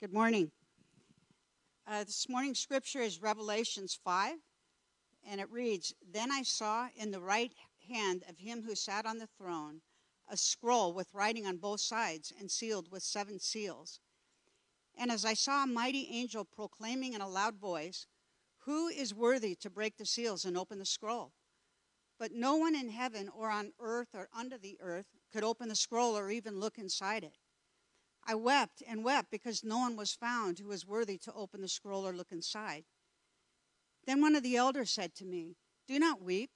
Good morning. Uh, this morning's scripture is Revelations 5, and it reads Then I saw in the right hand of him who sat on the throne a scroll with writing on both sides and sealed with seven seals. And as I saw a mighty angel proclaiming in a loud voice, Who is worthy to break the seals and open the scroll? But no one in heaven or on earth or under the earth could open the scroll or even look inside it. I wept and wept because no one was found who was worthy to open the scroll or look inside. Then one of the elders said to me, Do not weep.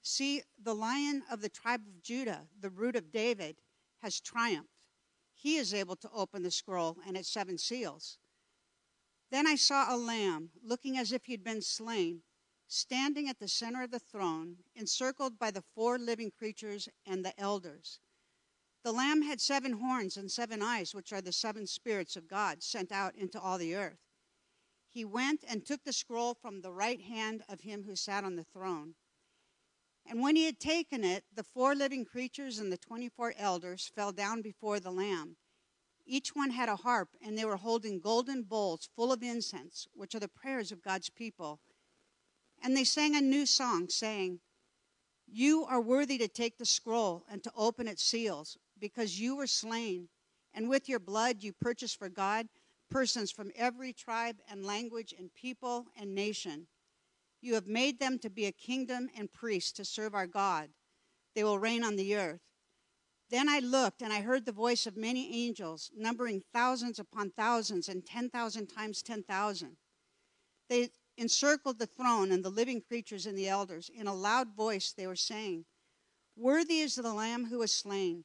See, the lion of the tribe of Judah, the root of David, has triumphed. He is able to open the scroll and its seven seals. Then I saw a lamb, looking as if he had been slain, standing at the center of the throne, encircled by the four living creatures and the elders. The Lamb had seven horns and seven eyes, which are the seven spirits of God sent out into all the earth. He went and took the scroll from the right hand of him who sat on the throne. And when he had taken it, the four living creatures and the 24 elders fell down before the Lamb. Each one had a harp, and they were holding golden bowls full of incense, which are the prayers of God's people. And they sang a new song, saying, You are worthy to take the scroll and to open its seals because you were slain, and with your blood you purchased for God persons from every tribe and language and people and nation. You have made them to be a kingdom and priests to serve our God. They will reign on the earth. Then I looked, and I heard the voice of many angels, numbering thousands upon thousands and 10,000 times 10,000. They encircled the throne and the living creatures and the elders. In a loud voice, they were saying, Worthy is the Lamb who was slain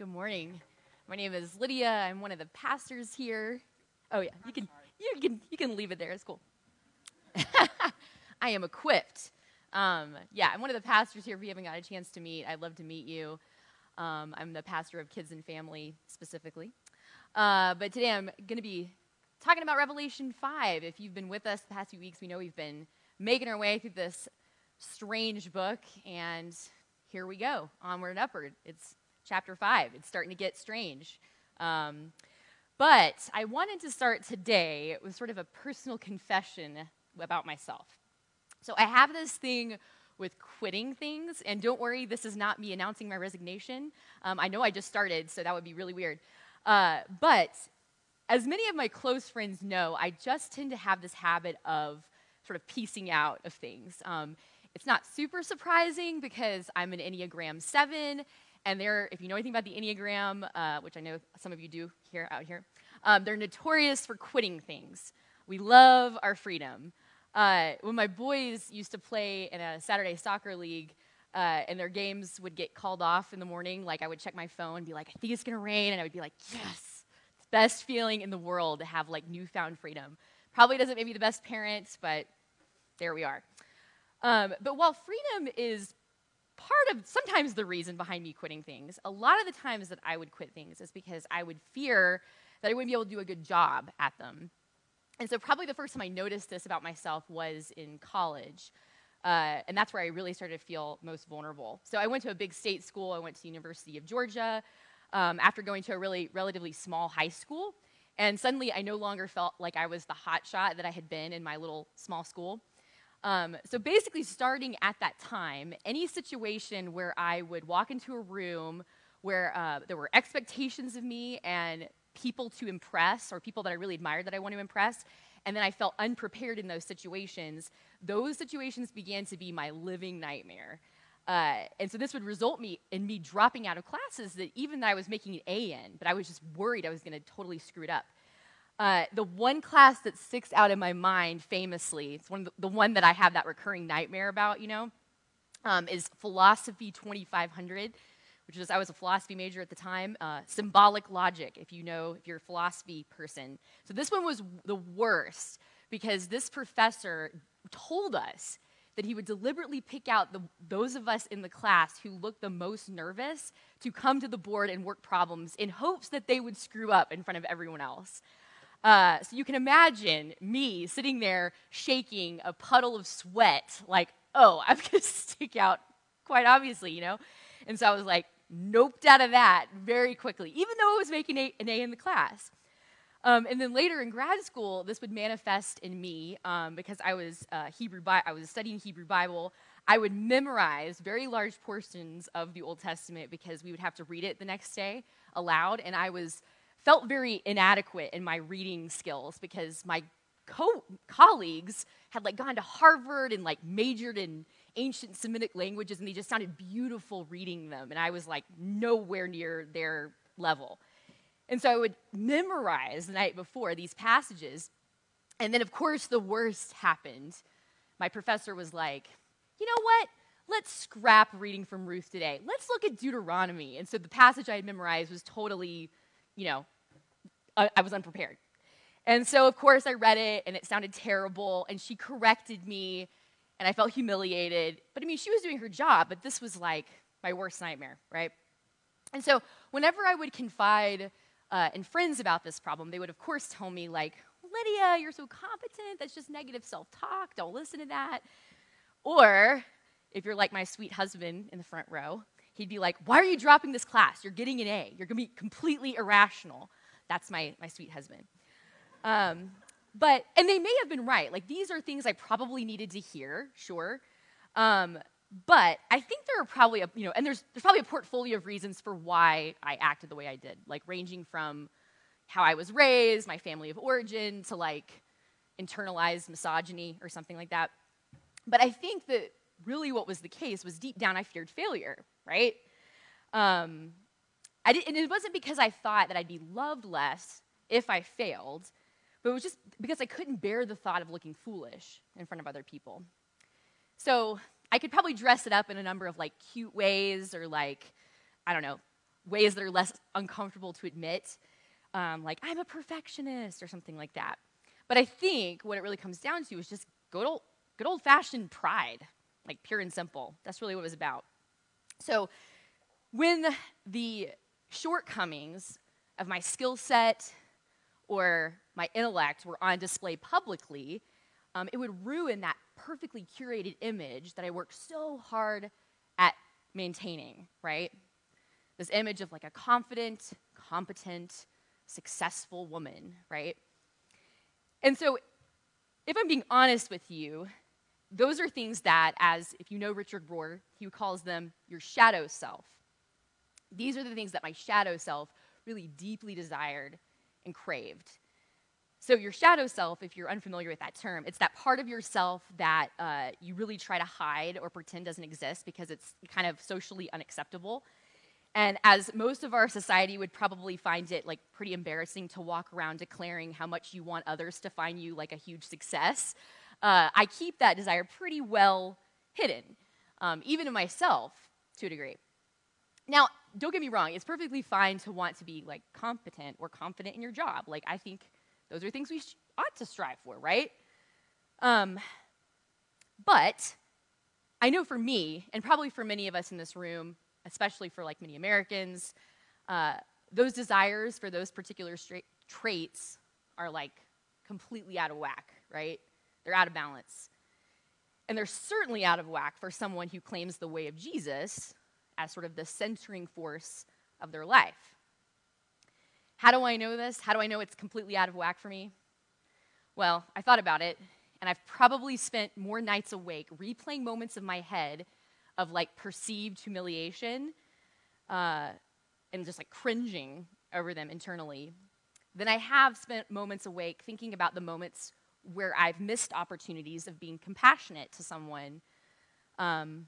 Good morning. My name is Lydia. I'm one of the pastors here. Oh yeah, you can you can you can leave it there. It's cool. I am equipped. Um, yeah, I'm one of the pastors here. If you haven't got a chance to meet, I'd love to meet you. Um, I'm the pastor of kids and family specifically. Uh, but today I'm going to be talking about Revelation 5. If you've been with us the past few weeks, we know we've been making our way through this strange book, and here we go, onward and upward. It's chapter 5. It's starting to get strange. Um, but I wanted to start today with sort of a personal confession about myself. So I have this thing with quitting things, and don't worry, this is not me announcing my resignation. Um, I know I just started, so that would be really weird. Uh, but as many of my close friends know, I just tend to have this habit of sort of piecing out of things. Um, it's not super surprising because I'm an Enneagram 7, and they're, if you know anything about the Enneagram, uh, which I know some of you do here out here, um, they're notorious for quitting things. We love our freedom. Uh, when my boys used to play in a Saturday soccer league, uh, and their games would get called off in the morning, like I would check my phone and be like, I think it's gonna rain, and I would be like, yes, it's the best feeling in the world to have like newfound freedom. Probably doesn't make me the best parent, but there we are. Um, but while freedom is part of sometimes the reason behind me quitting things. A lot of the times that I would quit things is because I would fear that I wouldn't be able to do a good job at them. And so, probably the first time I noticed this about myself was in college. Uh, and that's where I really started to feel most vulnerable. So, I went to a big state school. I went to the University of Georgia um, after going to a really relatively small high school. And suddenly, I no longer felt like I was the hot shot that I had been in my little small school. Um, so basically, starting at that time, any situation where I would walk into a room where uh, there were expectations of me and people to impress, or people that I really admired that I want to impress, and then I felt unprepared in those situations, those situations began to be my living nightmare. Uh, and so this would result me in me dropping out of classes that even that I was making an A in, but I was just worried I was going to totally screw it up. Uh, the one class that sticks out in my mind famously, it's one the, the, one that I have that recurring nightmare about, you know, um, is Philosophy 2500, which is I was a philosophy major at the time, uh, symbolic logic, if you know, if you're a philosophy person. So this one was the worst because this professor told us that he would deliberately pick out the, those of us in the class who looked the most nervous to come to the board and work problems in hopes that they would screw up in front of everyone else. Uh, so you can imagine me sitting there shaking a puddle of sweat, like, oh, I'm going to stick out quite obviously, you know? And so I was like, noped out of that very quickly, even though I was making a, an A in the class. Um, and then later in grad school, this would manifest in me um, because I was uh, Hebrew. Bi- I was studying Hebrew Bible. I would memorize very large portions of the Old Testament because we would have to read it the next day aloud, and I was felt very inadequate in my reading skills because my co- colleagues had like gone to Harvard and like majored in ancient Semitic languages, and they just sounded beautiful reading them, and I was like nowhere near their level. And so I would memorize the night before these passages. And then, of course, the worst happened. My professor was like, you know what? Let's scrap reading from Ruth today. Let's look at Deuteronomy. And so the passage I had memorized was totally, you know, I, I was unprepared. And so, of course, I read it and it sounded terrible. And she corrected me and I felt humiliated. But I mean, she was doing her job, but this was like my worst nightmare, right? And so, whenever I would confide uh, and friends about this problem, they would, of course, tell me, like, Lydia, you're so competent. That's just negative self talk. Don't listen to that. Or if you're like my sweet husband in the front row, he'd be like, Why are you dropping this class? You're getting an A. You're going to be completely irrational. That's my, my sweet husband. Um, but, and they may have been right. Like, these are things I probably needed to hear, sure. Um, but I think there are probably a, you know, and there's, there's probably a portfolio of reasons for why I acted the way I did, like ranging from how I was raised, my family of origin, to like internalized misogyny or something like that. But I think that really what was the case was deep down I feared failure, right? Um, I did, and it wasn't because I thought that I'd be loved less if I failed, but it was just because I couldn't bear the thought of looking foolish in front of other people. So I could probably dress it up in a number of like cute ways or like, I don't know, ways that are less uncomfortable to admit. Um, like, I'm a perfectionist or something like that. But I think what it really comes down to is just good old, good old fashioned pride, like pure and simple. That's really what it was about. So when the shortcomings of my skill set or my intellect were on display publicly, um, it would ruin that perfectly curated image that I worked so hard at maintaining, right? This image of like a confident, competent, successful woman, right? And so, if I'm being honest with you, those are things that, as if you know Richard Rohr, he calls them your shadow self. These are the things that my shadow self really deeply desired and craved. So, your shadow self, if you're unfamiliar with that term, it's that part of yourself that uh, you really try to hide or pretend doesn't exist because it's kind of socially unacceptable. And as most of our society would probably find it like pretty embarrassing to walk around declaring how much you want others to find you like a huge success, uh, I keep that desire pretty well hidden, um, even in myself to a degree. Now, don't get me wrong, it's perfectly fine to want to be like competent or confident in your job. Like, I think those are things we sh- ought to strive for, right? Um, but I know for me, and probably for many of us in this room, especially for like many Americans, uh, those desires for those particular stra- traits are like completely out of whack, right? They're out of balance. And they're certainly out of whack for someone who claims the way of Jesus as sort of the centering force of their life. How do I know this? How do I know it's completely out of whack for me? Well, I thought about it, and I've probably spent more nights awake replaying moments of my head of like perceived humiliation uh, and just like cringing over them internally than I have spent moments awake thinking about the moments where I've missed opportunities of being compassionate to someone, um,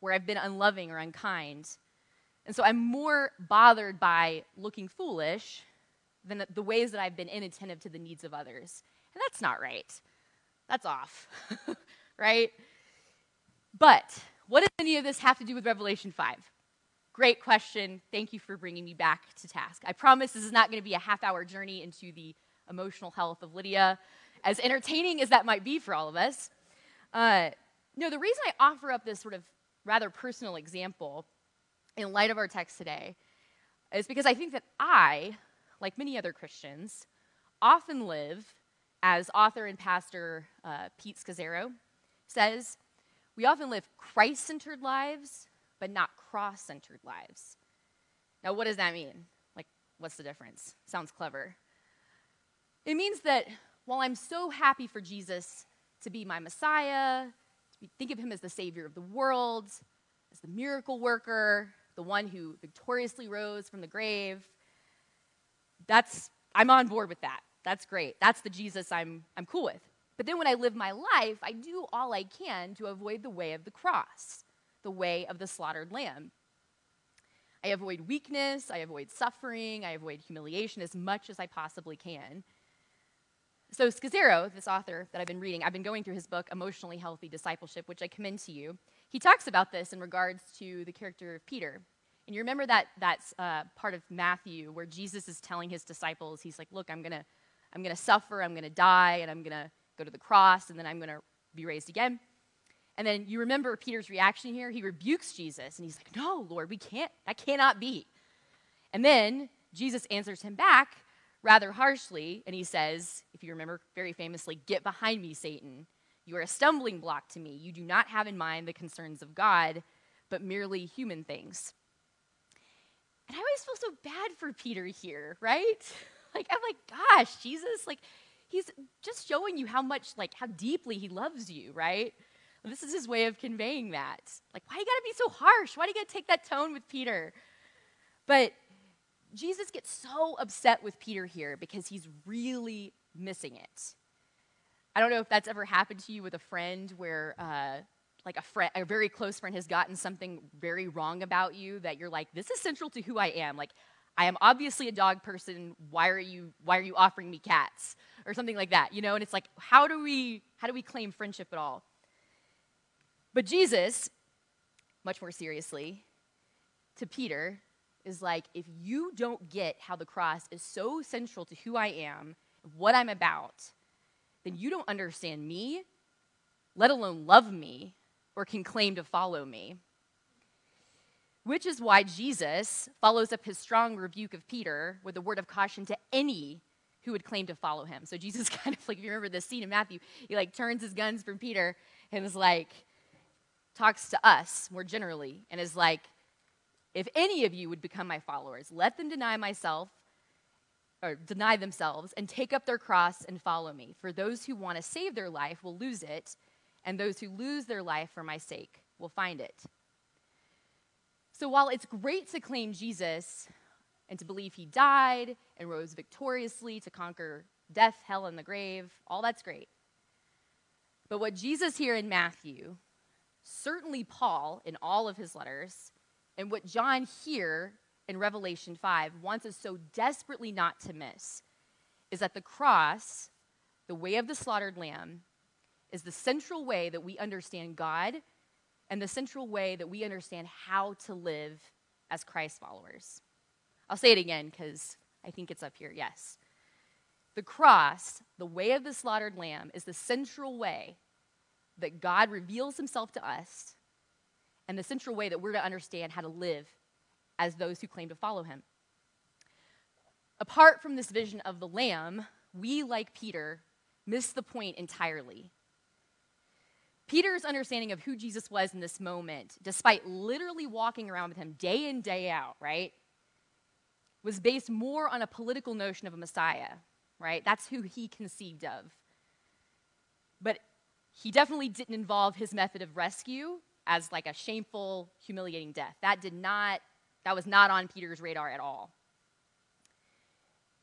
where I've been unloving or unkind, and so I'm more bothered by looking foolish than the ways that I've been inattentive to the needs of others. And that's not right. That's off, right? But what does any of this have to do with Revelation 5? Great question. Thank you for bringing me back to task. I promise this is not going to be a half hour journey into the emotional health of Lydia, as entertaining as that might be for all of us. Uh, no, the reason I offer up this sort of rather personal example in light of our text today is because I think that I, like many other Christians, often live, as author and pastor uh, Pete Scazzero says, we often live Christ centered lives, but not cross centered lives. Now, what does that mean? Like, what's the difference? Sounds clever. It means that while I'm so happy for Jesus to be my Messiah, to think of him as the Savior of the world, as the miracle worker, the one who victoriously rose from the grave, that's, I'm on board with that. That's great. That's the Jesus I'm, I'm cool with. But then when I live my life, I do all I can to avoid the way of the cross, the way of the slaughtered lamb. I avoid weakness, I avoid suffering, I avoid humiliation as much as I possibly can. So, Scazzero, this author that I've been reading, I've been going through his book, Emotionally Healthy Discipleship, which I commend to you. He talks about this in regards to the character of Peter. And you remember that, that uh, part of Matthew where Jesus is telling his disciples, he's like, Look, I'm going to I'm gonna suffer, I'm going to die, and I'm going to go to the cross, and then I'm going to be raised again. And then you remember Peter's reaction here? He rebukes Jesus, and he's like, No, Lord, we can't. That cannot be. And then Jesus answers him back rather harshly, and he says, if you remember very famously, Get behind me, Satan. You are a stumbling block to me. You do not have in mind the concerns of God, but merely human things. And I always feel so bad for Peter here, right? Like, I'm like, gosh, Jesus, like, he's just showing you how much, like, how deeply he loves you, right? This is his way of conveying that. Like, why you gotta be so harsh? Why do you gotta take that tone with Peter? But Jesus gets so upset with Peter here because he's really missing it. I don't know if that's ever happened to you with a friend where, uh, like a friend, a very close friend has gotten something very wrong about you that you're like, this is central to who I am. Like, I am obviously a dog person. Why are you Why are you offering me cats or something like that? You know, and it's like, how do we how do we claim friendship at all? But Jesus, much more seriously, to Peter, is like, if you don't get how the cross is so central to who I am, what I'm about, then you don't understand me, let alone love me, or can claim to follow me. Which is why Jesus follows up his strong rebuke of Peter with a word of caution to any who would claim to follow him. So Jesus kind of like, if you remember this scene in Matthew, he like turns his guns from Peter and is like, talks to us more generally and is like, if any of you would become my followers, let them deny myself or deny themselves and take up their cross and follow me. For those who want to save their life will lose it, and those who lose their life for my sake will find it. So while it's great to claim Jesus and to believe he died and rose victoriously to conquer death, hell, and the grave, all that's great. But what Jesus here in Matthew, certainly Paul in all of his letters, and what John here in Revelation 5 wants us so desperately not to miss is that the cross, the way of the slaughtered lamb, is the central way that we understand God and the central way that we understand how to live as Christ followers. I'll say it again because I think it's up here. Yes. The cross, the way of the slaughtered lamb, is the central way that God reveals himself to us and the central way that we're to understand how to live as those who claim to follow him. Apart from this vision of the lamb, we, like Peter, miss the point entirely. Peter's understanding of who Jesus was in this moment, despite literally walking around with him day in, day out, right, was based more on a political notion of a Messiah, right? That's who he conceived of. But he definitely didn't involve his method of rescue as like a shameful, humiliating death. That did not, that was not on Peter's radar at all.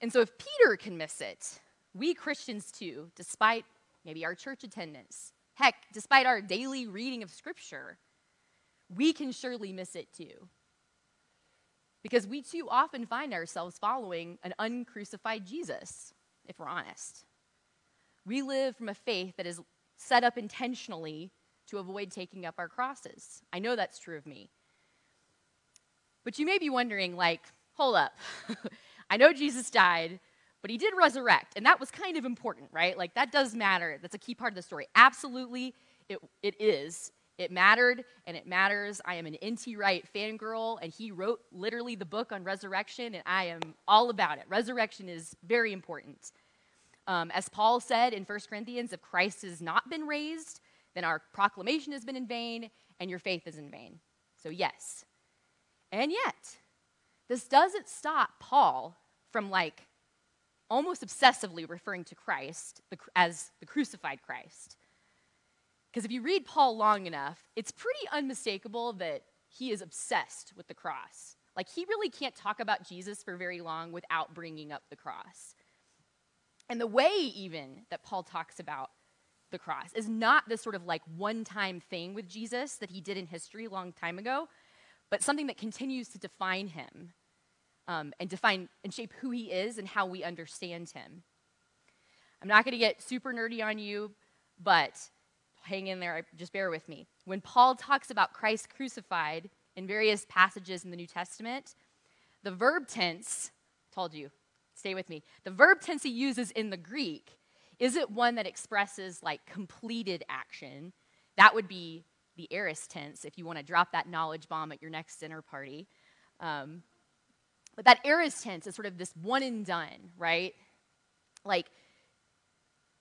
And so if Peter can miss it, we Christians too, despite maybe our church attendance, heck, despite our daily reading of Scripture, we can surely miss it too. Because we too often find ourselves following an uncrucified Jesus, if we're honest. We live from a faith that is set up intentionally to avoid taking up our crosses. I know that's true of me. But you may be wondering, like, hold up. I know Jesus died, but he did resurrect, and that was kind of important, right? Like, that does matter. That's a key part of the story. Absolutely, it, it is. It mattered, and it matters. I am an N.T. Wright fangirl, and he wrote literally the book on resurrection, and I am all about it. Resurrection is very important. Um, as Paul said in 1 Corinthians, if Christ has not been raised, then our proclamation has been in vain, and your faith is in vain. So, yes. And yet, this doesn't stop Paul from like almost obsessively referring to Christ as the crucified Christ. Because if you read Paul long enough, it's pretty unmistakable that he is obsessed with the cross. Like, he really can't talk about Jesus for very long without bringing up the cross. And the way, even, that Paul talks about the cross is not this sort of like one time thing with Jesus that he did in history a long time ago, but something that continues to define him um, and define and shape who he is and how we understand him. I'm not going to get super nerdy on you, but hang in there, just bear with me. When Paul talks about Christ crucified in various passages in the New Testament, the verb tense, told you, stay with me, the verb tense he uses in the Greek is it one that expresses like completed action? That would be the aorist tense if you want to drop that knowledge bomb at your next dinner party. Um, but that aorist tense is sort of this one and done, right? Like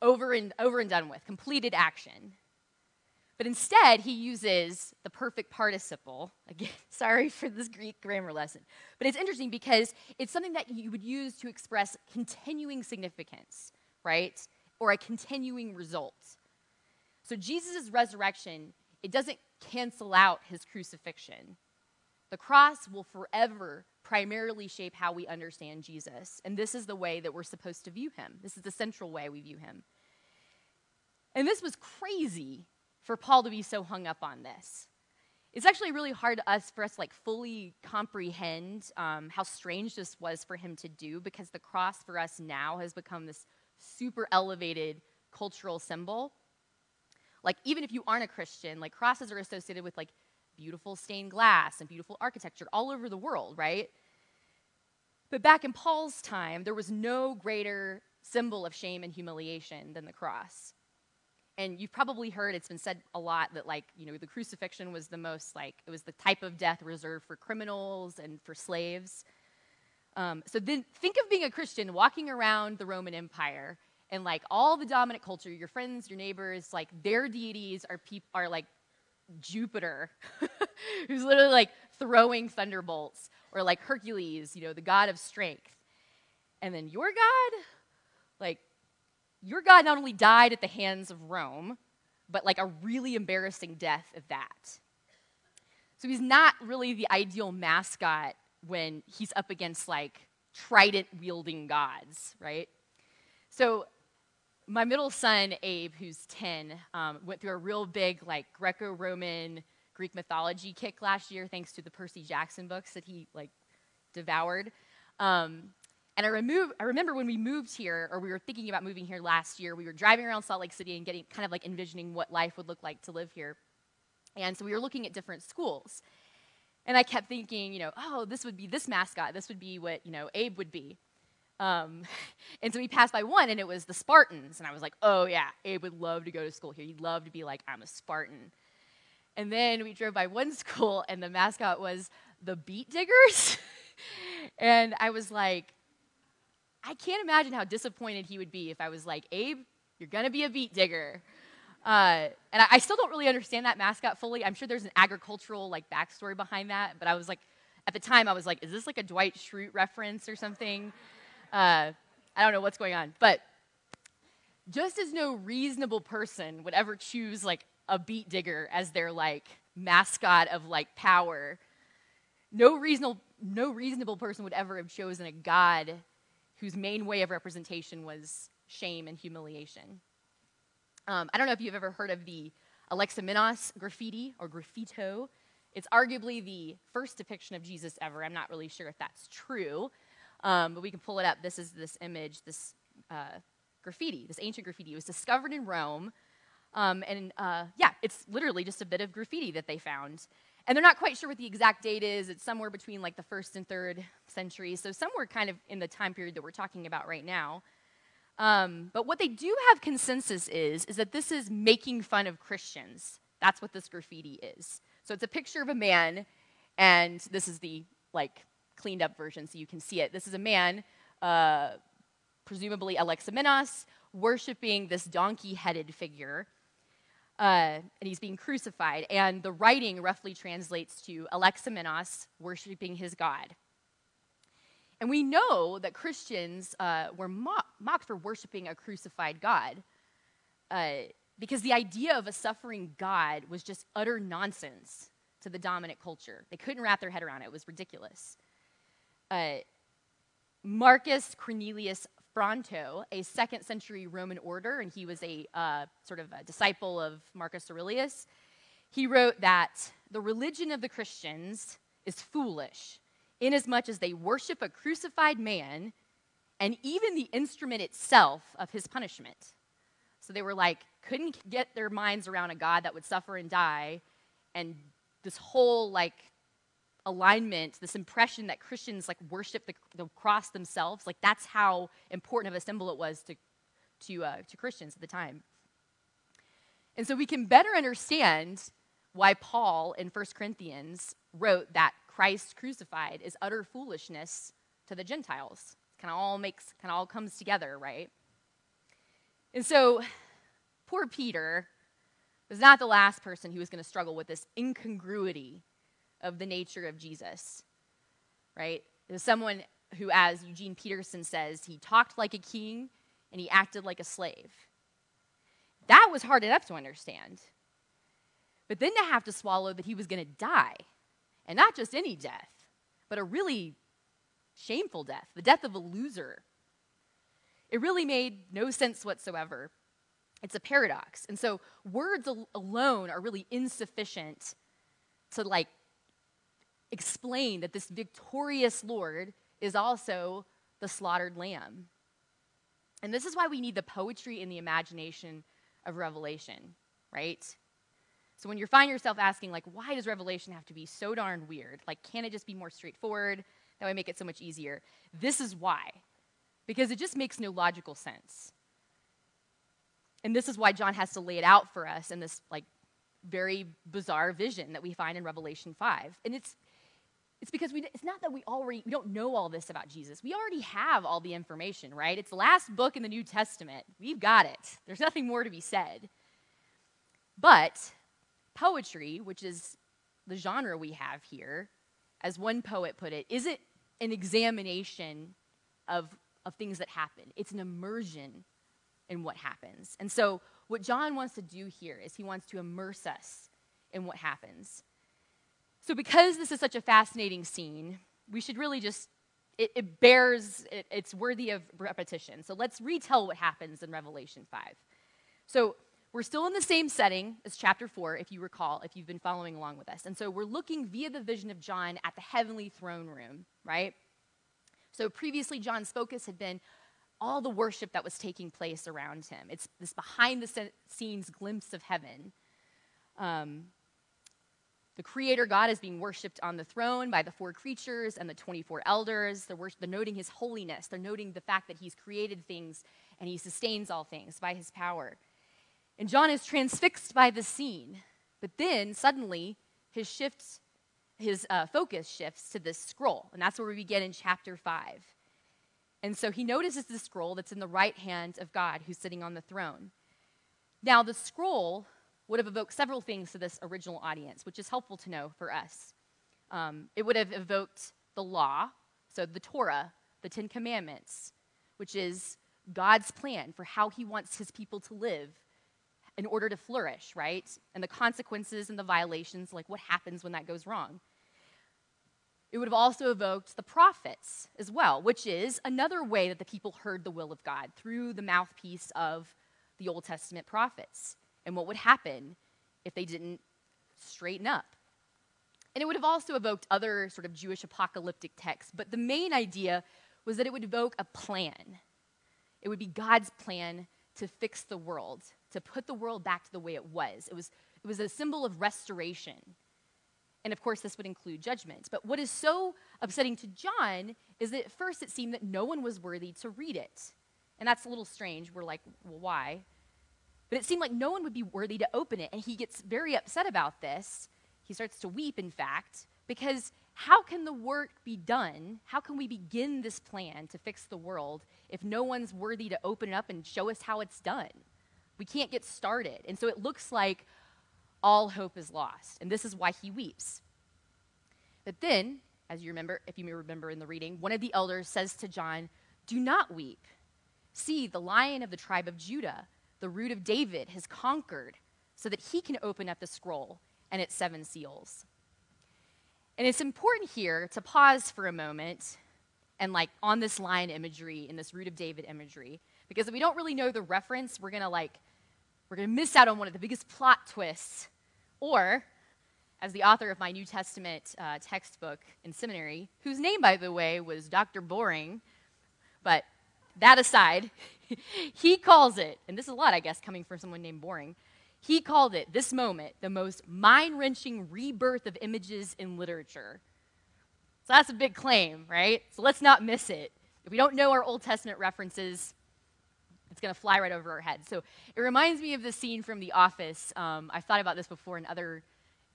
over and over and done with, completed action. But instead, he uses the perfect participle. Again, sorry for this Greek grammar lesson. But it's interesting because it's something that you would use to express continuing significance, right? Or a continuing result. So Jesus' resurrection, it doesn't cancel out his crucifixion. The cross will forever primarily shape how we understand Jesus. And this is the way that we're supposed to view him. This is the central way we view him. And this was crazy for Paul to be so hung up on this. It's actually really hard to us for us like fully comprehend um, how strange this was for him to do because the cross for us now has become this super elevated cultural symbol. Like, even if you aren't a Christian, like, crosses are associated with, like, beautiful stained glass and beautiful architecture all over the world, right? But back in Paul's time, there was no greater symbol of shame and humiliation than the cross. And you've probably heard it's been said a lot that, like, you know, the crucifixion was the most, like, it was the type of death reserved for criminals and for slaves. Um, so then think of being a Christian walking around the Roman Empire and like all the dominant culture, your friends, your neighbors, like their deities are peop- are like Jupiter, who's literally like throwing thunderbolts, or like Hercules, you know, the god of strength. And then your God, like your God not only died at the hands of Rome, but like a really embarrassing death of that. So he's not really the ideal mascot when he's up against like trident wielding gods, right? So my middle son, Abe, who's 10, um, went through a real big like Greco Roman Greek mythology kick last year thanks to the Percy Jackson books that he like devoured. Um, and I, remove, I remember when we moved here, or we were thinking about moving here last year, we were driving around Salt Lake City and getting kind of like envisioning what life would look like to live here. And so we were looking at different schools. And I kept thinking, you know, oh, this would be this mascot. This would be what, you know, Abe would be. Um, and so we passed by one, and it was the Spartans. And I was like, oh, yeah, Abe would love to go to school here. He'd love to be like, I'm a Spartan. And then we drove by one school, and the mascot was the Beet Diggers. and I was like, I can't imagine how disappointed he would be if I was like, Abe, you're going to be a beet digger. Uh, and I, I, still don't really understand that mascot fully. I'm sure there's an agricultural like backstory behind that, but I was like, at the time, I was like, is this like a Dwight Schrute reference or something? Uh, I don't know what's going on, but just as no reasonable person would ever choose like a beet digger as their like mascot of like power, no reasonable no reasonable person would ever have chosen a god whose main way of representation was shame and humiliation. Um, I don't know if you've ever heard of the Alexamenos graffiti or graffito. It's arguably the first depiction of Jesus ever. I'm not really sure if that's true, um, but we can pull it up. This is this image, this uh, graffiti, this ancient graffiti. It was discovered in Rome. Um, and uh, yeah, it's literally just a bit of graffiti that they found. And they're not quite sure what the exact date is. It's somewhere between like the first and third century. So, somewhere kind of in the time period that we're talking about right now. Um, but what they do have consensus is, is that this is making fun of Christians. That's what this graffiti is. So, it's a picture of a man, and this is the like cleaned up version so you can see it. This is a man, uh, presumably Alexamenos, worshiping this donkey headed figure uh, and he's being crucified. And the writing roughly translates to Alexamenos worshiping his God. And we know that Christians uh, were mock- mocked for worshiping a crucified God uh, because the idea of a suffering God was just utter nonsense to the dominant culture. They couldn't wrap their head around it, it was ridiculous. Uh, Marcus Cornelius Fronto, a second century Roman orator, and he was a uh, sort of a disciple of Marcus Aurelius. He wrote that the religion of the Christians is foolish, inasmuch as they worship a crucified man and even the instrument itself of his punishment. So they were like, couldn't get their minds around a God that would suffer and die, and this whole like alignment, this impression that Christians like worship the, the cross themselves, like that's how important of a symbol it was to, to, uh, to Christians at the time. And so we can better understand why Paul in 1 Corinthians wrote that Christ crucified is utter foolishness to the Gentiles. Kind of all makes, kind of all comes together, right? And so poor Peter was not the last person who was going to struggle with this incongruity of the nature of Jesus, right? There's someone who, as Eugene Peterson says, he talked like a king and he acted like a slave. That was hard enough to understand. But then to have to swallow that he was going to die, and not just any death, but a really shameful death, the death of a loser. It really made no sense whatsoever. It's a paradox. And so words al- alone are really insufficient to like explain that this victorious Lord is also the slaughtered lamb. And this is why we need the poetry and the imagination of Revelation, right? So when you find yourself asking, like, why does Revelation have to be so darn weird? Like, can't it just be more straightforward? That would make it so much easier. This is why. Because it just makes no logical sense. And this is why John has to lay it out for us in this, like, very bizarre vision that we find in Revelation 5. And it's it's because we, it's not that we already we don't know all this about Jesus. We already have all the information, right? It's the last book in the New Testament. We've got it. There's nothing more to be said. But poetry, which is the genre we have here, as one poet put it, isn't an examination of, of things that happen. It's an immersion in what happens. And so what John wants to do here is he wants to immerse us in what happens. So, because this is such a fascinating scene, we should really just, it, it bears, it, it's worthy of repetition. So, let's retell what happens in Revelation 5. So, we're still in the same setting as chapter 4, if you recall, if you've been following along with us. And so, we're looking via the vision of John at the heavenly throne room, right? So, previously, John's focus had been all the worship that was taking place around him. It's this behind the scenes glimpse of heaven. Um, the Creator God is being worshiped on the throne by the four creatures and the 24 elders. They're, they're, noting His holiness. They're noting the fact that He's created things and He sustains all things by His power. And John is transfixed by the scene. But then suddenly, his shifts, his uh, focus shifts to this scroll. And that's where we begin in chapter 5. And so he notices the scroll that's in the right hand of God who's sitting on the throne. Now, the scroll would have evoked several things to this original audience, which is helpful to know for us. Um, it would have evoked the law, so the Torah, the Ten Commandments, which is God's plan for how he wants his people to live in order to flourish, right? And the consequences and the violations, like what happens when that goes wrong. It would have also evoked the prophets as well, which is another way that the people heard the will of God through the mouthpiece of the Old Testament prophets and what would happen if they didn't straighten up. And it would have also evoked other sort of Jewish apocalyptic texts, but the main idea was that it would evoke a plan. It would be God's plan to fix the world, to put the world back to the way it was. It was, it was a symbol of restoration. And of course, this would include judgment. But what is so upsetting to John is that at first it seemed that no one was worthy to read it. And that's a little strange. We're like, well, why? But it seemed like no one would be worthy to open it. And he gets very upset about this. He starts to weep, in fact, because how can the work be done? How can we begin this plan to fix the world if no one's worthy to open it up and show us how it's done? We can't get started. And so it looks like all hope is lost. And this is why he weeps. But then, as you remember, if you remember in the reading, one of the elders says to John, Do not weep. See, the lion of the tribe of Judah, the root of David, has conquered so that he can open up the scroll and its seven seals. And it's important here to pause for a moment and, like, on this lion imagery, in this root of David imagery, because if we don't really know the reference, we're going to, like, we're going to miss out on one of the biggest plot twists. Or, as the author of my New Testament uh, textbook in seminary, whose name, by the way, was Dr. Boring, but that aside, he calls it, and this is a lot, I guess, coming from someone named Boring, he called it, this moment, the most mind wrenching rebirth of images in literature. So that's a big claim, right? So let's not miss it. If we don't know our Old Testament references, it's going to fly right over our head. So it reminds me of the scene from The Office. Um, I've thought about this before in other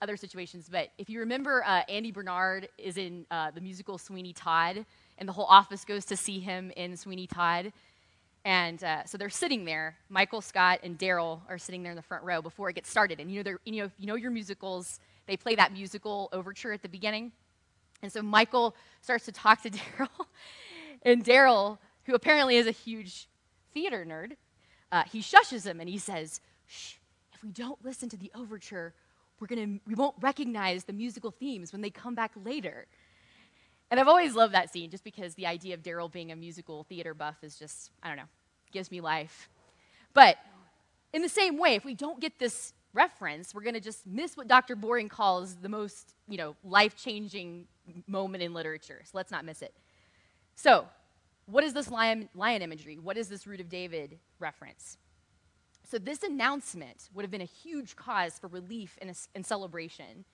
other situations, but if you remember, uh, Andy Bernard is in uh, the musical Sweeney Todd, and the whole office goes to see him in Sweeney Todd. And uh, so they're sitting there. Michael Scott and Darryl are sitting there in the front row before it gets started. And you know, you know, you know your musicals. They play that musical overture at the beginning. And so Michael starts to talk to Darryl, and Darryl, who apparently is a huge theater nerd, uh, he shushes him and he says, Shh, if we don't listen to the overture, we're gonna, we won't recognize the musical themes when they come back later. And I've always loved that scene just because the idea of Darryl being a musical theater buff is just, I don't know, gives me life. But in the same way, if we don't get this reference, we're going to just miss what Dr. Boring calls the most, you know, life-changing moment in literature. So let's not miss it. So, what is this lion, lion imagery? What is this root of David reference? So, this announcement would have been a huge cause for relief and, and celebration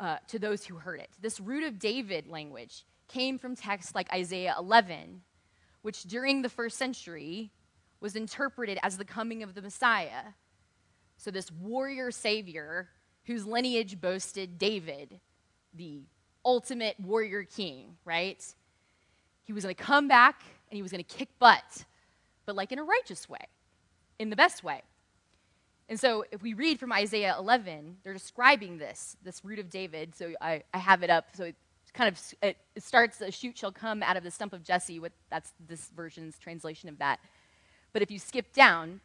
uh, to those who heard it. This root of David language came from texts like Isaiah 11, which during the first century was interpreted as the coming of the Messiah. So, this warrior savior whose lineage boasted David, the ultimate warrior king, right? He was going to come back and he was going to kick butt, but like in a righteous way, in the best way. And so if we read from Isaiah 11, they're describing this, this root of David. So I, I have it up. So it kind of it, it starts, a shoot shall come out of the stump of Jesse. That's this version's translation of that. But if you skip down,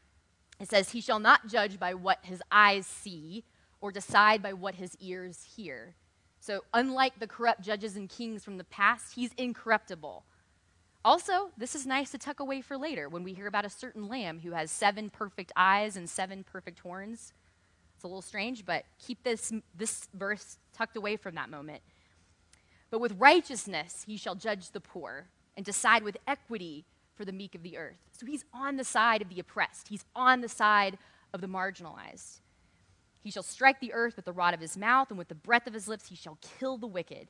it says, He shall not judge by what his eyes see or decide by what his ears hear. So, unlike the corrupt judges and kings from the past, he's incorruptible. Also, this is nice to tuck away for later when we hear about a certain lamb who has seven perfect eyes and seven perfect horns. It's a little strange, but keep this, this verse tucked away from that moment. But with righteousness he shall judge the poor and decide with equity for the meek of the earth. So he's on the side of the oppressed, he's on the side of the marginalized. He shall strike the earth with the rod of his mouth, and with the breath of his lips he shall kill the wicked.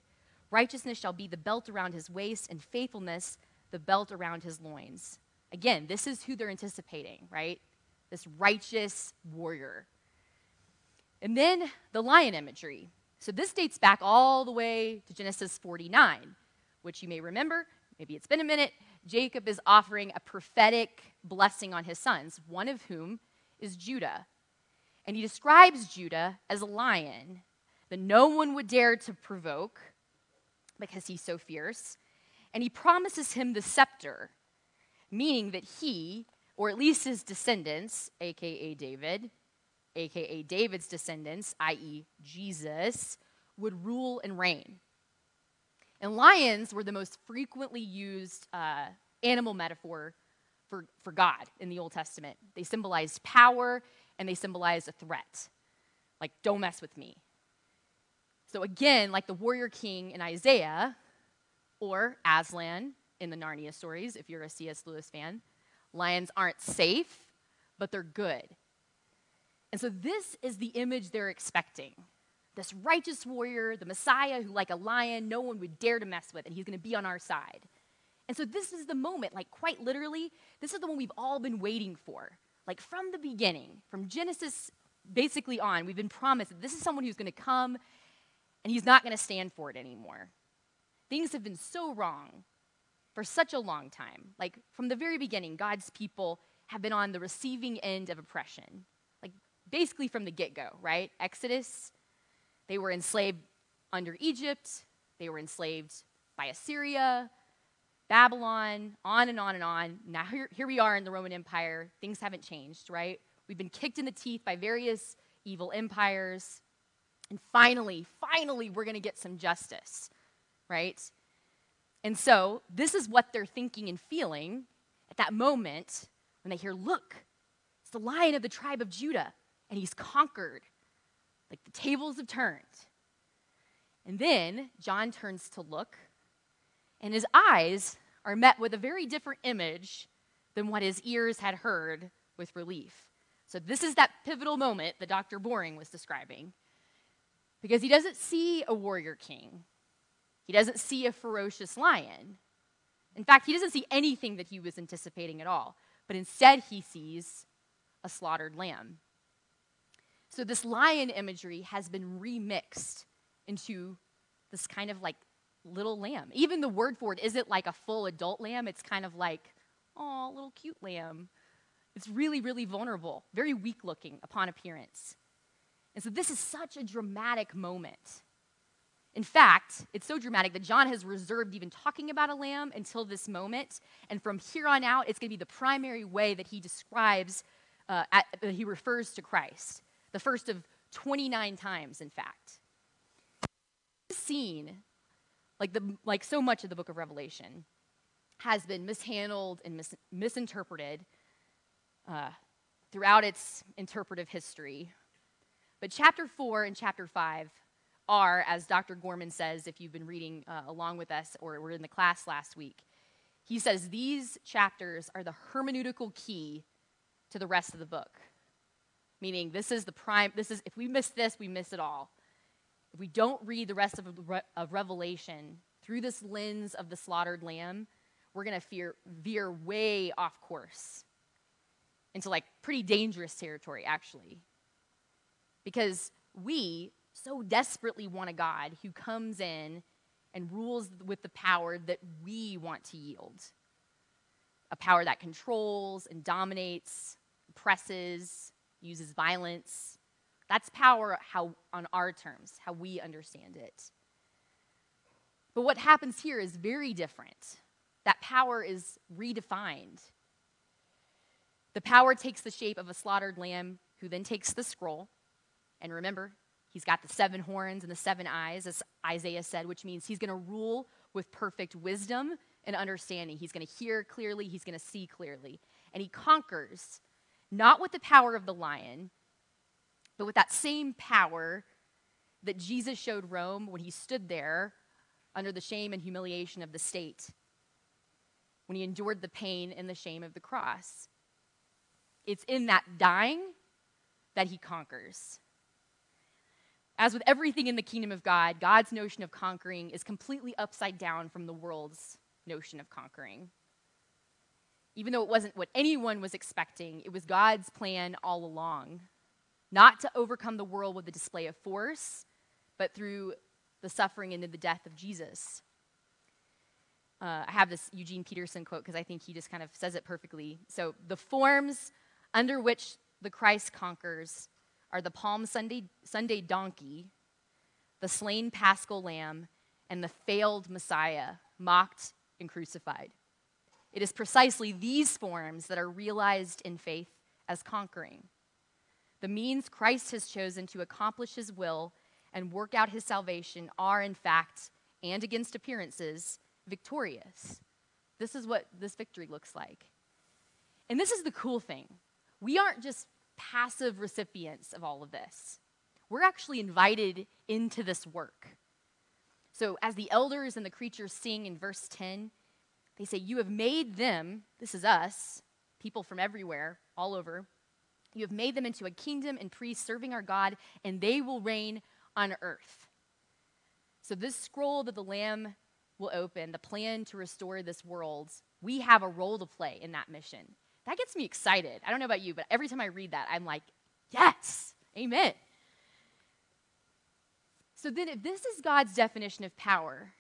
Righteousness shall be the belt around his waist, and faithfulness the belt around his loins. Again, this is who they're anticipating, right? This righteous warrior. And then the lion imagery. So this dates back all the way to Genesis 49, which you may remember, maybe it's been a minute. Jacob is offering a prophetic blessing on his sons, one of whom is Judah. And he describes Judah as a lion that no one would dare to provoke because he's so fierce. And he promises him the scepter, meaning that he, or at least his descendants, aka David, aka David's descendants, i.e., Jesus, would rule and reign. And lions were the most frequently used uh, animal metaphor for, for God in the Old Testament. They symbolized power and they symbolized a threat. Like, don't mess with me. So, again, like the warrior king in Isaiah, or Aslan in the Narnia stories, if you're a C.S. Lewis fan, lions aren't safe, but they're good. And so, this is the image they're expecting this righteous warrior, the Messiah, who, like a lion, no one would dare to mess with, and he's going to be on our side. And so, this is the moment, like quite literally, this is the one we've all been waiting for. Like from the beginning, from Genesis basically on, we've been promised that this is someone who's going to come and he's not going to stand for it anymore. Things have been so wrong for such a long time. Like from the very beginning, God's people have been on the receiving end of oppression. Like basically from the get go, right? Exodus, they were enslaved under Egypt, they were enslaved by Assyria, Babylon, on and on and on. Now, here, here we are in the Roman Empire. Things haven't changed, right? We've been kicked in the teeth by various evil empires. And finally, finally, we're going to get some justice, right? And so, this is what they're thinking and feeling at that moment when they hear, Look, it's the lion of the tribe of Judah, and he's conquered. Like the tables have turned. And then John turns to look and his eyes are met with a very different image than what his ears had heard with relief. So, this is that pivotal moment that Dr. Boring was describing. Because he doesn't see a warrior king, he doesn't see a ferocious lion. In fact, he doesn't see anything that he was anticipating at all, but instead he sees a slaughtered lamb. So, this lion imagery has been remixed into this kind of like little lamb. Even the word for it isn't like a full adult lamb, it's kind of like, oh, little cute lamb. It's really, really vulnerable, very weak looking upon appearance. And so this is such a dramatic moment. In fact, it's so dramatic that John has reserved even talking about a lamb until this moment. And from here on out, it's going to be the primary way that he describes, uh, at, that he refers to Christ. The first of 29 times, in fact. This scene like, the, like so much of the book of Revelation, has been mishandled and mis- misinterpreted uh, throughout its interpretive history. But chapter 4 and chapter 5 are, as Dr. Gorman says, if you've been reading uh, along with us or were in the class last week, he says these chapters are the hermeneutical key to the rest of the book. Meaning, this is the prime, this is, if we miss this, we miss it all if we don't read the rest of, of Revelation through this lens of the slaughtered lamb, we're going to veer way off course into like pretty dangerous territory, actually. Because we so desperately want a God who comes in and rules with the power that we want to yield a power that controls and dominates, oppresses, uses violence, that's power how, on our terms, how we understand it. But what happens here is very different. That power is redefined. The power takes the shape of a slaughtered lamb who then takes the scroll. And remember, he's got the seven horns and the seven eyes, as Isaiah said, which means he's going to rule with perfect wisdom and understanding. He's going to hear clearly, he's going to see clearly. And he conquers, not with the power of the lion, but with that same power that Jesus showed Rome when he stood there under the shame and humiliation of the state, when he endured the pain and the shame of the cross. It's in that dying that he conquers. As with everything in the kingdom of God, God's notion of conquering is completely upside down from the world's notion of conquering. Even though it wasn't what anyone was expecting, it was God's plan all along not to overcome the world with a display of force, but through the suffering and the death of Jesus. Uh, I have this Eugene Peterson quote because I think he just kind of says it perfectly. So, the forms under which the Christ conquers are the Palm Sunday, Sunday donkey, the slain paschal lamb, and the failed Messiah, mocked and crucified. It is precisely these forms that are realized in faith as conquering the means Christ has chosen to accomplish his will and work out his salvation are, in fact, and against appearances, victorious. This is what this victory looks like. And this is the cool thing. We aren't just passive recipients of all of this, we're actually invited into this work. So, as the elders and the creatures sing in verse 10, they say, You have made them, this is us, people from everywhere, all over, you have made them into a kingdom and priests serving our God, and they will reign on earth. So, this scroll that the Lamb will open, the plan to restore this world, we have a role to play in that mission. That gets me excited. I don't know about you, but every time I read that, I'm like, yes, amen. So then, if this is God's definition of power,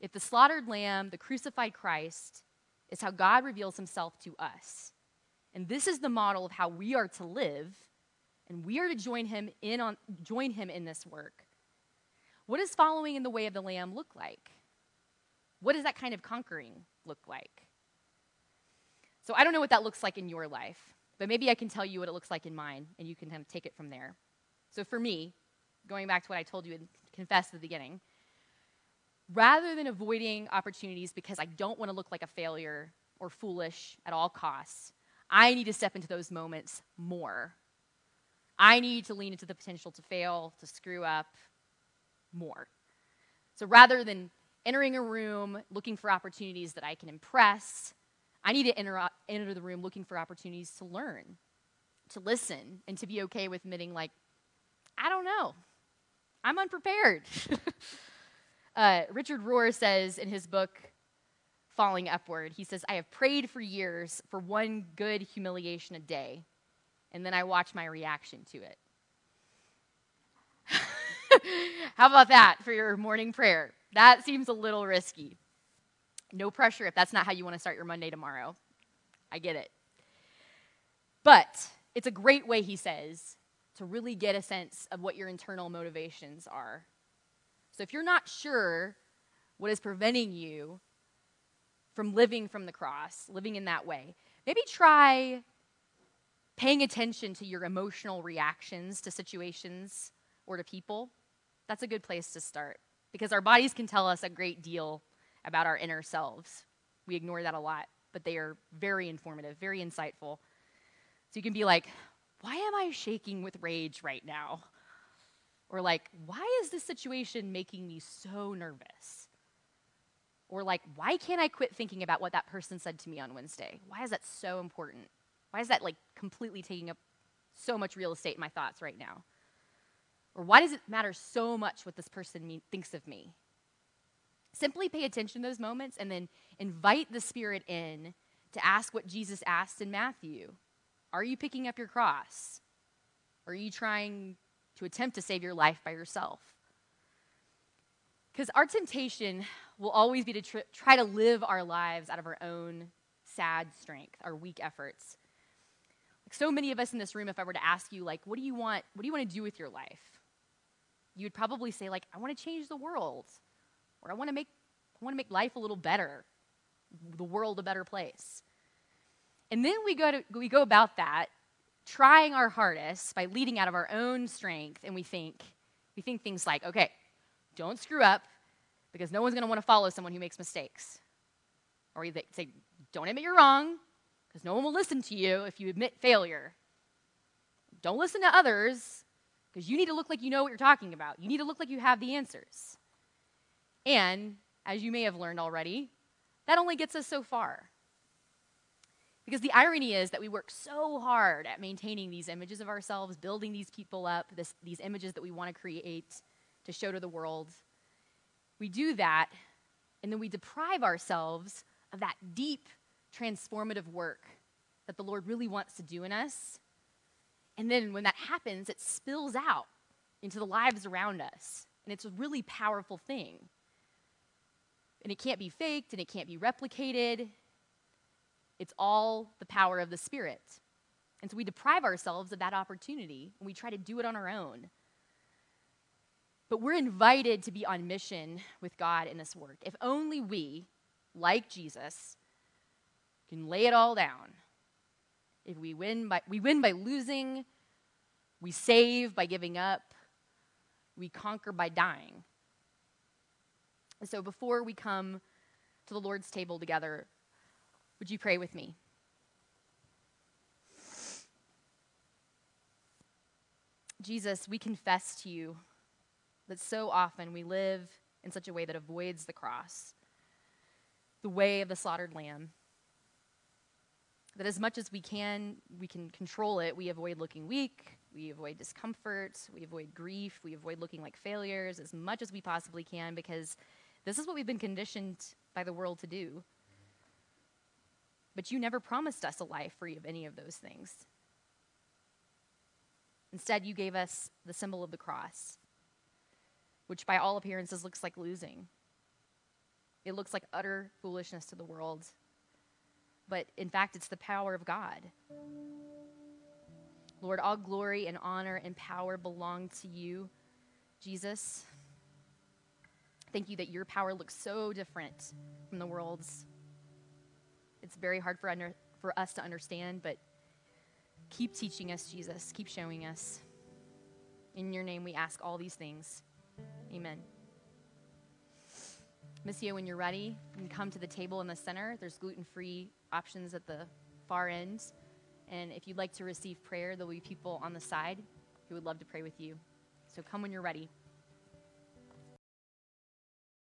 if the slaughtered lamb, the crucified Christ, is how God reveals himself to us, and this is the model of how we are to live, and we are to join him in on join him in this work. What does following in the way of the lamb look like? What does that kind of conquering look like? So I don't know what that looks like in your life, but maybe I can tell you what it looks like in mine, and you can kind of take it from there. So for me, going back to what I told you and confessed at the beginning, rather than avoiding opportunities because I don't want to look like a failure or foolish at all costs, I need to step into those moments more. I need to lean into the potential to fail, to screw up more. So rather than entering a room looking for opportunities that I can impress, I need to enter, enter the room looking for opportunities to learn, to listen, and to be okay with admitting, like, I don't know. I'm unprepared. uh, Richard Rohr says in his book, Falling Upward, he says, I have prayed for years for one good humiliation a day, and then I watch my reaction to it. How about that for your morning prayer? That seems a little risky. No pressure if that's not how you want to start your Monday tomorrow. I get it. But it's a great way, he says, to really get a sense of what your internal motivations are. So if you're not sure what is preventing you from living from the cross, living in that way, maybe try paying attention to your emotional reactions to situations or to people. That's a good place to start because our bodies can tell us a great deal about our inner selves. We ignore that a lot, but they are very informative, very insightful. So you can be like, why am I shaking with rage right now? Or like, why is this situation making me so nervous? Or like, why can't I quit thinking about what that person said to me on Wednesday? Why is that so important? Why is that like completely taking up so much real estate in my thoughts right now? Or why does it matter so much what this person thinks of me? Simply pay attention to those moments and then invite the Spirit in to ask what Jesus asked in Matthew are you picking up your cross? Are you trying to attempt to save your life by yourself? Because our temptation will always be to tr- try to live our lives out of our own sad strength, our weak efforts. Like so many of us in this room, if I were to ask you, like, what do you want? What do you want to do with your life? You would probably say, like, I want to change the world, or I want to make, I want to make life a little better, the world a better place. And then we go, to, we go about that trying our hardest by leading out of our own strength, and we think, we think things like, okay, don't screw up because no one's going to want to follow someone who makes mistakes. Or we say, don't admit you're wrong because no one will listen to you if you admit failure. Don't listen to others because you need to look like you know what you're talking about. You need to look like you have the answers. And as you may have learned already, that only gets us so far. Because the irony is that we work so hard at maintaining these images of ourselves, building these people up, this, these images that we want to create to show to the world. We do that, and then we deprive ourselves of that deep, transformative work that the Lord really wants to do in us. And then when that happens, it spills out into the lives around us. And it's a really powerful thing. And it can't be faked and it can't be replicated. It's all the power of the Spirit. And so we deprive ourselves of that opportunity and we try to do it on our own. But we're invited to be on mission with God in this work. If only we, like Jesus, can lay it all down. If we win by we win by losing, we save by giving up, we conquer by dying. So before we come to the Lord's table together, would you pray with me? Jesus, we confess to you that so often we live in such a way that avoids the cross, the way of the slaughtered lamb. That as much as we can, we can control it, we avoid looking weak, we avoid discomfort, we avoid grief, we avoid looking like failures as much as we possibly can because this is what we've been conditioned by the world to do. But you never promised us a life free of any of those things. Instead, you gave us the symbol of the cross, which by all appearances looks like losing. It looks like utter foolishness to the world. But in fact, it's the power of God. Lord, all glory and honor and power belong to you, Jesus. Thank you that your power looks so different from the world's. It's very hard for, under, for us to understand, but keep teaching us, Jesus. Keep showing us. In your name, we ask all these things. Amen. Missio, when you're ready, you can come to the table in the center. There's gluten free options at the far end. And if you'd like to receive prayer, there'll be people on the side who would love to pray with you. So come when you're ready.